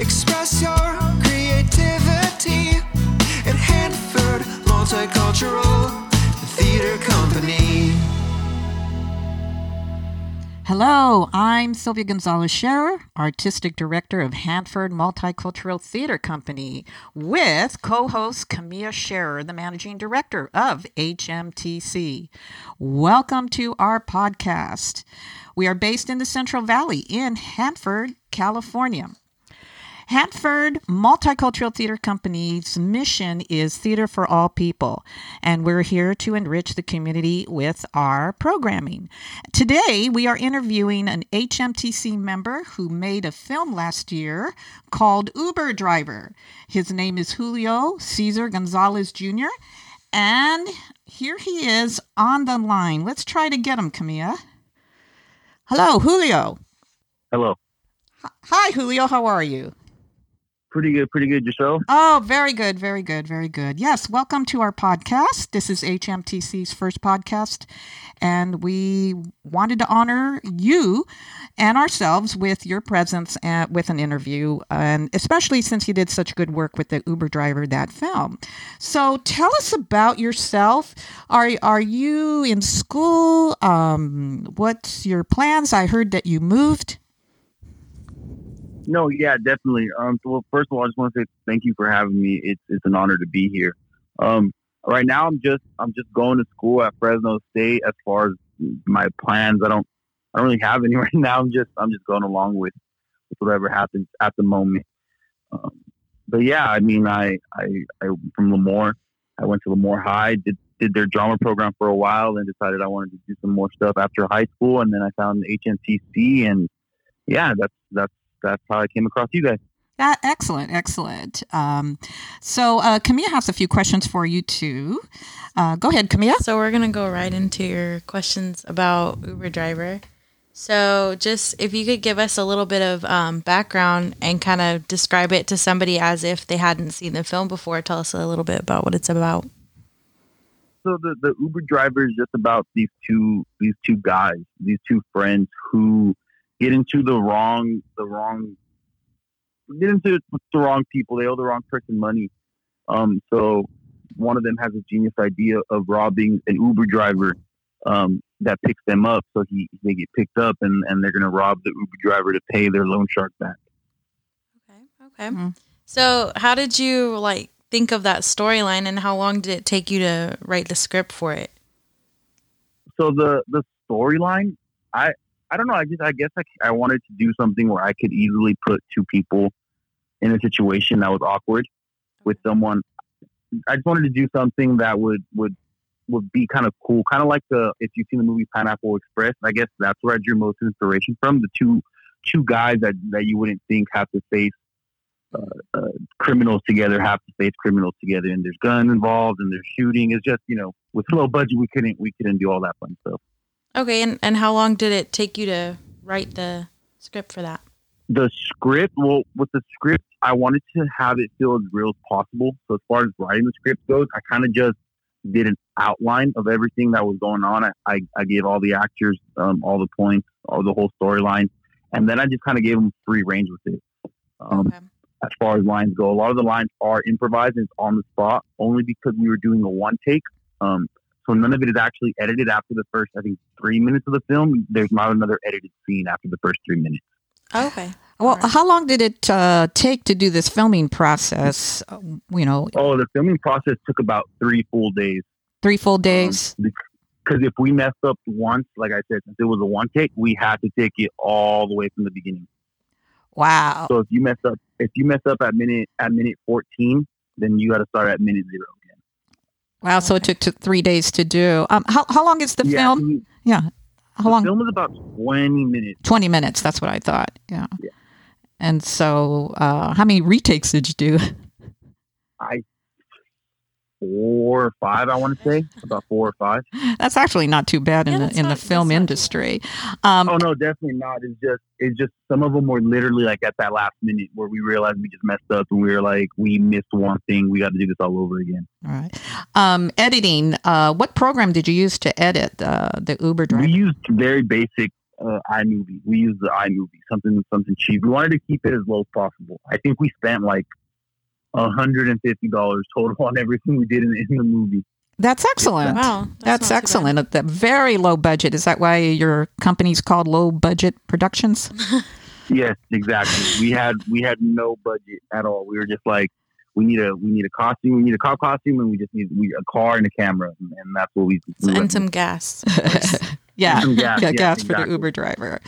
Express your creativity. At Hanford Multicultural Hello, I'm Sylvia Gonzalez Scherer, Artistic Director of Hanford Multicultural Theater Company, with co host Camilla Scherer, the Managing Director of HMTC. Welcome to our podcast. We are based in the Central Valley in Hanford, California. Hanford Multicultural Theater Company's mission is theater for all people, and we're here to enrich the community with our programming. Today, we are interviewing an HMTC member who made a film last year called Uber Driver. His name is Julio Cesar Gonzalez Jr., and here he is on the line. Let's try to get him, Camilla. Hello, Julio. Hello. Hi, Julio. How are you? Pretty good, pretty good yourself. Oh, very good, very good, very good. Yes, welcome to our podcast. This is HMTC's first podcast, and we wanted to honor you and ourselves with your presence at, with an interview, and especially since you did such good work with the Uber driver that film. So, tell us about yourself. Are are you in school? Um, what's your plans? I heard that you moved. No, yeah, definitely. Um, so, well, first of all, I just want to say thank you for having me. It's it's an honor to be here. Um, right now, I'm just I'm just going to school at Fresno State. As far as my plans, I don't I don't really have any right now. I'm just I'm just going along with, with whatever happens at the moment. Um, but yeah, I mean, I I I from Lemoore. I went to Lemoore High, did did their drama program for a while, and decided I wanted to do some more stuff after high school. And then I found HMTC, and yeah, that's that's that's how I came across you guys. Uh, excellent, excellent. Um, so uh, Camilla has a few questions for you too. Uh, go ahead, Camilla. So we're gonna go right into your questions about Uber driver. So just if you could give us a little bit of um, background and kind of describe it to somebody as if they hadn't seen the film before, tell us a little bit about what it's about. So the, the Uber driver is just about these two these two guys, these two friends who get into the wrong the wrong get into the wrong people. They owe the wrong person money. Um, so one of them has a genius idea of robbing an Uber driver um, that picks them up. So he they get picked up and, and they're gonna rob the Uber driver to pay their loan shark back. Okay. Okay. So how did you like think of that storyline and how long did it take you to write the script for it? So the the storyline, I I don't know. I just I guess I, I wanted to do something where I could easily put two people in a situation that was awkward with someone. I just wanted to do something that would would would be kind of cool, kind of like the if you've seen the movie Pineapple Express. I guess that's where I drew most inspiration from. The two two guys that that you wouldn't think have to face uh, uh, criminals together, have to face criminals together, and there's guns involved and there's shooting. It's just you know with low budget we couldn't we couldn't do all that fun stuff. Okay, and, and how long did it take you to write the script for that? the script, well, with the script, I wanted to have it feel as real as possible. So as far as writing the script goes, I kind of just did an outline of everything that was going on. I, I, I gave all the actors um, all the points, all the whole storyline, and then I just kind of gave them free range with it. Um, Okay. As far as lines go, a lot of the lines are improvised and it's on the spot, only because we were doing a one take. Um, so none of it is actually edited after the first, I think, three minutes of the film. There's not another edited scene after the first three minutes. Okay. Well, All right. how long did it uh, take to do this filming process? Uh, You know, Oh, the filming process took about three full days. three full days. Because if we messed up once, like I said, since it was a one take, we had to take it all the way from the beginning. Wow. So if you mess up, if you mess up at minute at minute fourteen, then you got to start at minute zero again. Wow. So it took, three days to do. Um, how, how long is the yeah, film? Yeah. How the long? film is about twenty minutes. 20 minutes. That's what I thought. Yeah. Yeah. And so, uh, how many retakes did you do? I four or five. I want to say about four or five. That's actually not too bad in Yeah, the that's in the film that's not too industry. Um, Oh no, definitely not. It's just it's just some of them were literally like at that last minute where we realized we just messed up and we were like we missed one thing. We got to do this all over again. All right. Um, editing. Uh, what program did you use to edit uh, the Uber driver? We used very basic uh, iMovie. We used the iMovie, something something cheap. We wanted to keep it as low as possible. I think we spent like hundred and fifty dollars total on everything we did in, in the movie. That's excellent. Wow, That's, not too bad. excellent. At the very low budget. Is that why your company's called Low Budget Productions? Yes, exactly. we had we had no budget at all. We were just like, we need a we need a costume, we need a cop costume, and we just need we, a car and a camera, and, and that's what we. we and some gas. yeah. Yeah, yeah, gas for the. Uber driver.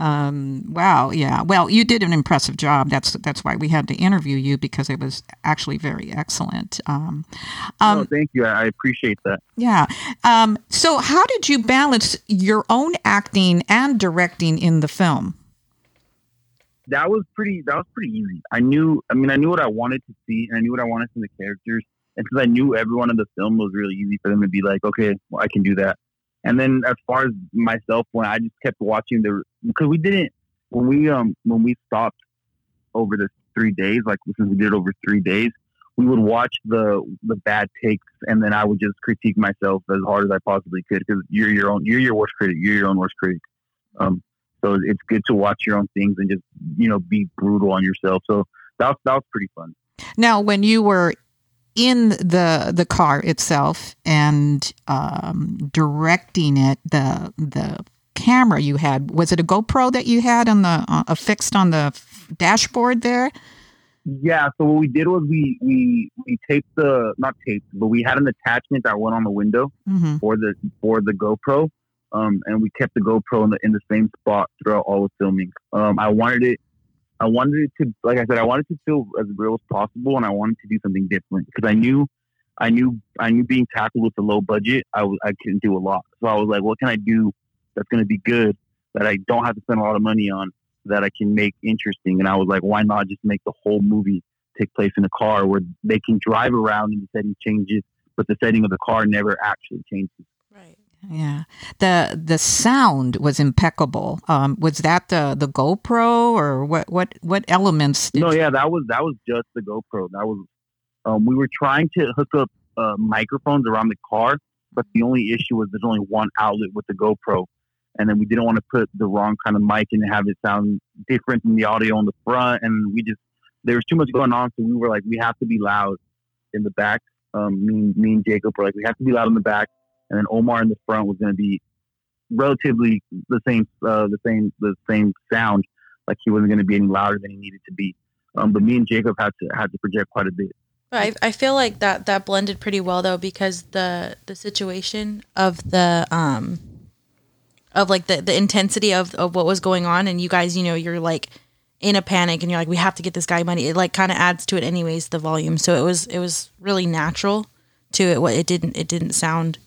Um, wow, yeah. Well, you did an impressive job. That's that's why we had to interview you because it was actually very excellent. Um, um, no, thank you. I, appreciate that. yeah. Um, so, how did you balance your own acting and directing in the film? That was pretty. That was pretty easy. I knew. I mean, I knew what I wanted to see, and I knew what I wanted from the characters. And since I knew everyone in the film, was really easy for them to be like, okay, well, I can do that. And then as far as myself, when I just kept watching the because we didn't when we um when we stopped over the three days, like since we did over three days, we would watch the the bad takes, and then I would just critique myself as hard as I possibly could because you're your own you're your worst critic, you're your own worst critic. Um, so it's good to watch your own things and just you know be brutal on yourself. So that was that was pretty fun. Now, when you were in the the car itself and um, directing it, the the camera you had was it a GoPro that you had on the uh, affixed on the f- dashboard there? Yeah. So what we did was we we we taped the not taped, but we had an attachment that went on the window hmm for the for the GoPro, um, and we kept the GoPro in the in the same spot throughout all the filming. Um, I wanted it, I wanted it to, like I said, I wanted to feel as real as possible, and I wanted to do something different because I knew, I knew, I knew being tackled with a low budget, I was I couldn't do a lot. So I was like, what can I do that's going to be good that I don't have to spend a lot of money on that I can make interesting? And I was like, why not just make the whole movie take place in a car where they can drive around and the setting changes, but the setting of the car never actually changes. Yeah, the the sound was impeccable. Um, was that the the GoPro or what what what elements? Did No, yeah, that was that was just the GoPro. That was um, we were trying to hook up uh, microphones around the car, but the only issue was there's only one outlet with the GoPro, and then we didn't want to put the wrong kind of mic and have it sound different than the audio on the front, and we just there was too much going on, so we were like, we have to be loud in the back. Um, me, me and Jacob were like, we have to be loud in the back, and then Omar in the front was going to be relatively the same, uh, the same, the same sound. Like he wasn't going to be any louder than he needed to be. Um, but me and Jacob had to had to project quite a bit. I, I feel like that that blended pretty well though because the the situation of the um of like the the intensity of of what was going on and you guys you know you're like in a panic and you're like we have to get this guy money it like kind of adds to it anyways the volume so it was it was really natural to it what it didn't it didn't sound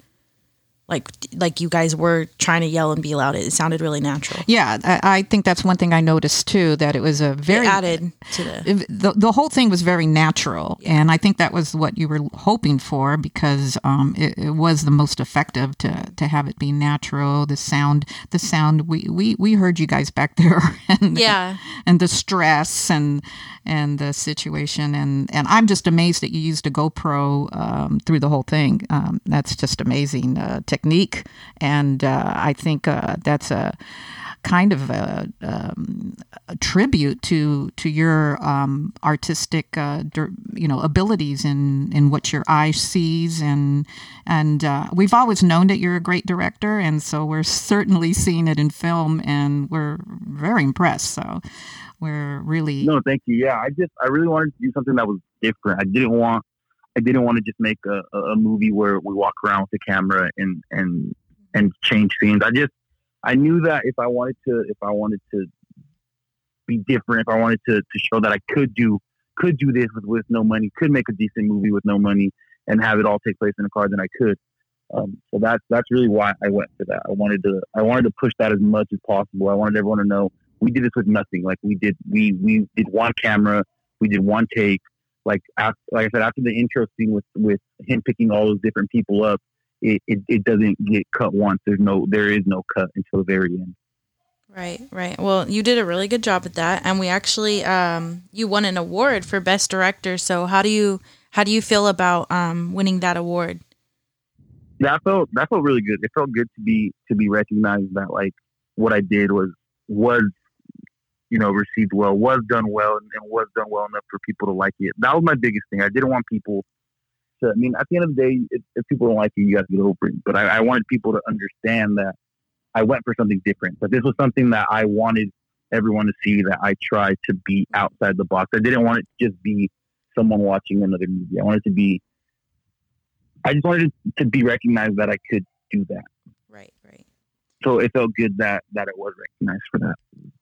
like like you guys were trying to yell and be loud. It sounded really natural. Yeah, I, I think that's one thing I noticed too. That it was a very it added to the the, the whole thing was very natural. And i think that was what you were hoping for because um, it, it was the most effective to, to have it be natural. The sound the sound we, we, we heard you guys back there and, yeah. and the stress and and the situation. And and i'm just amazed that you used a gopro um, through the whole thing. Um, that's just amazing uh, technique and uh, i think uh, that's a kind of a, um, a tribute to to your um, artistic uh, you know abilities in in what your eye sees and and uh, we've always known that you're a great director and so we're certainly seeing it in film and we're very impressed so we're really No, thank you. Yeah, I just I really wanted to do something that was different. I didn't want I didn't want to just make a, a movie where we walk around with the camera and and and change scenes. I just I knew that if I wanted to if I wanted to be different, if I wanted to to show that I could do could do this with, with no money, could make a decent movie with no money and have it all take place in a car, then I could. Um, so that's that's really why I went for that. I wanted to I wanted to push that as much as possible. I wanted everyone to know we did this with nothing. Like we did we we did one camera, we did one take, like after, like I said, after the intro scene with with him picking all those different people up, it, it, it doesn't get cut once. There's no there is no cut until the very end. Right, right. Well, you did a really good job at that, and we actually um, you won an award for best director. So how do you how do you feel about um, winning that award? That felt that felt really good. It felt good to be to be recognized that like what I did was was you know received well, was done well, and, and was done well enough for people to like it. That was my biggest thing. I didn't want people to. I mean, at the end of the day, if, if people don't like it, you got to get over it. But I, I wanted people to understand that I went for something different. But this was something that I wanted everyone to see that I tried to be outside the box. I didn't want it to just be someone watching another movie. I wanted to be. I just wanted to be recognized that I could do that. Right, right. So it felt good that that it was recognized for that.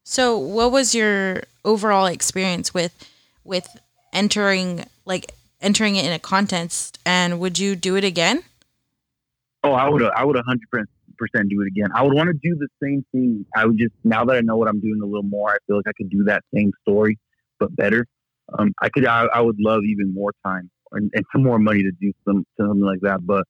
So, what was your overall experience with with entering like entering it in a contest, and would you do it again? Oh, I would. I would hundred percent do it again. I would want to do the same thing. I would just now that I know what I'm doing a little more, I feel like I could do that same story, but better. Um, I could. I, I would love even more time and, and some more money to do some something like that. But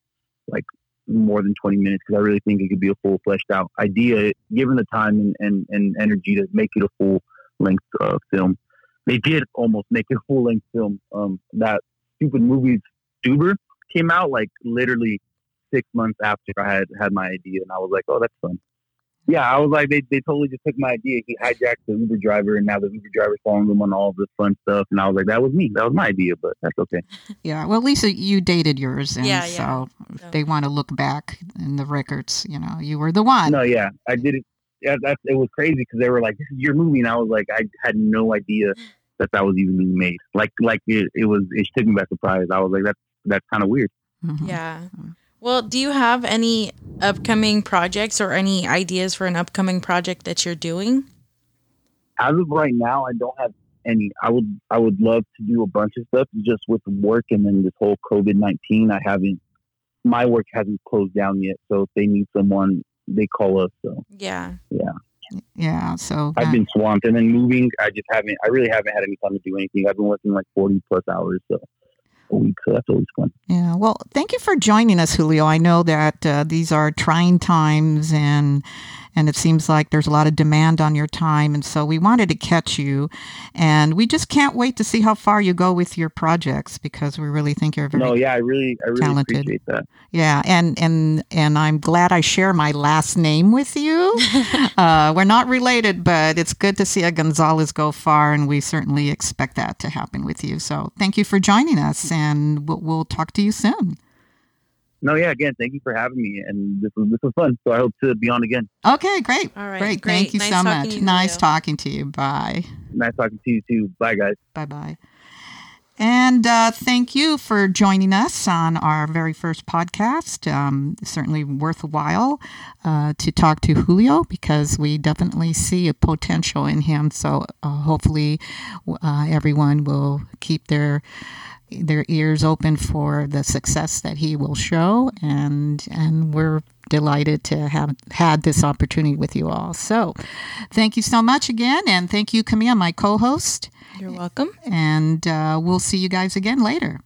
like more than 20 minutes because I really think it could be a full fleshed out idea given the time and, and, and energy to make it a full length uh, film. They did almost make it a full length film. Um, that stupid movie Stuber came out like literally six months after I had had my idea, and I was like, oh, that's fun. Yeah, I was like, they, they totally just took my idea. He hijacked the Uber driver, and now the Uber driver's following him on all this fun stuff. And I was like, that was me. That was my idea, but that's okay. Yeah. Well, Lisa, you dated yours, and Yeah, yeah. so if they want to look back in the records. You know, you were the one. No, yeah, I did it. Yeah, that's it was crazy because they were like, "This is your movie," and I was like, I had no idea that that was even being made. Like, like it, it was. It took me by surprise. I was like, that's that's kind of weird. Mhm. Yeah. Well, do you have any upcoming projects or any ideas for an upcoming project that you're doing? As of right now, I don't have any. I would I would love to do a bunch of stuff. Just with work and then this whole COVID nineteen, I haven't. My work hasn't closed down yet, so if they need someone, they call us. So Yeah. Yeah. Yeah. So I've been swamped, and then moving. I just haven't. I really haven't had any time to do anything. I've been working like forty plus hours so a week, so that's always fun. Yeah, well, thank you for joining us, Julio. I know that uh, these are trying times, and and it seems like there's a lot of demand on your time, and so we wanted to catch you, and we just can't wait to see how far you go with your projects because we really think you're very No, yeah, I really, I really talented. appreciate that. yeah, and and and I'm glad I share my last name with you. uh, we're not related, but it's good to see a Gonzalez go far, and we certainly expect that to happen with you. So thank you for joining us, and we'll, we'll talk to you soon. No, yeah, again, thank you for having me, and this was this was fun. So I hope to be on again. Okay, great. All right, Great. great. Thank you Nice so much. to you, nice Julio. talking to you. Bye. Nice talking to you too. Bye, guys. Bye bye. And uh, thank you for joining us on our very first podcast. Um, certainly worthwhile uh, to talk to Julio because we definitely see a potential in him. So uh, hopefully uh, everyone will keep their their ears open for the success that he will show and and we're delighted to have had this opportunity with you all. So thank you so much again and thank you Camille, my co-host. You're welcome. and uh, we'll see you guys again later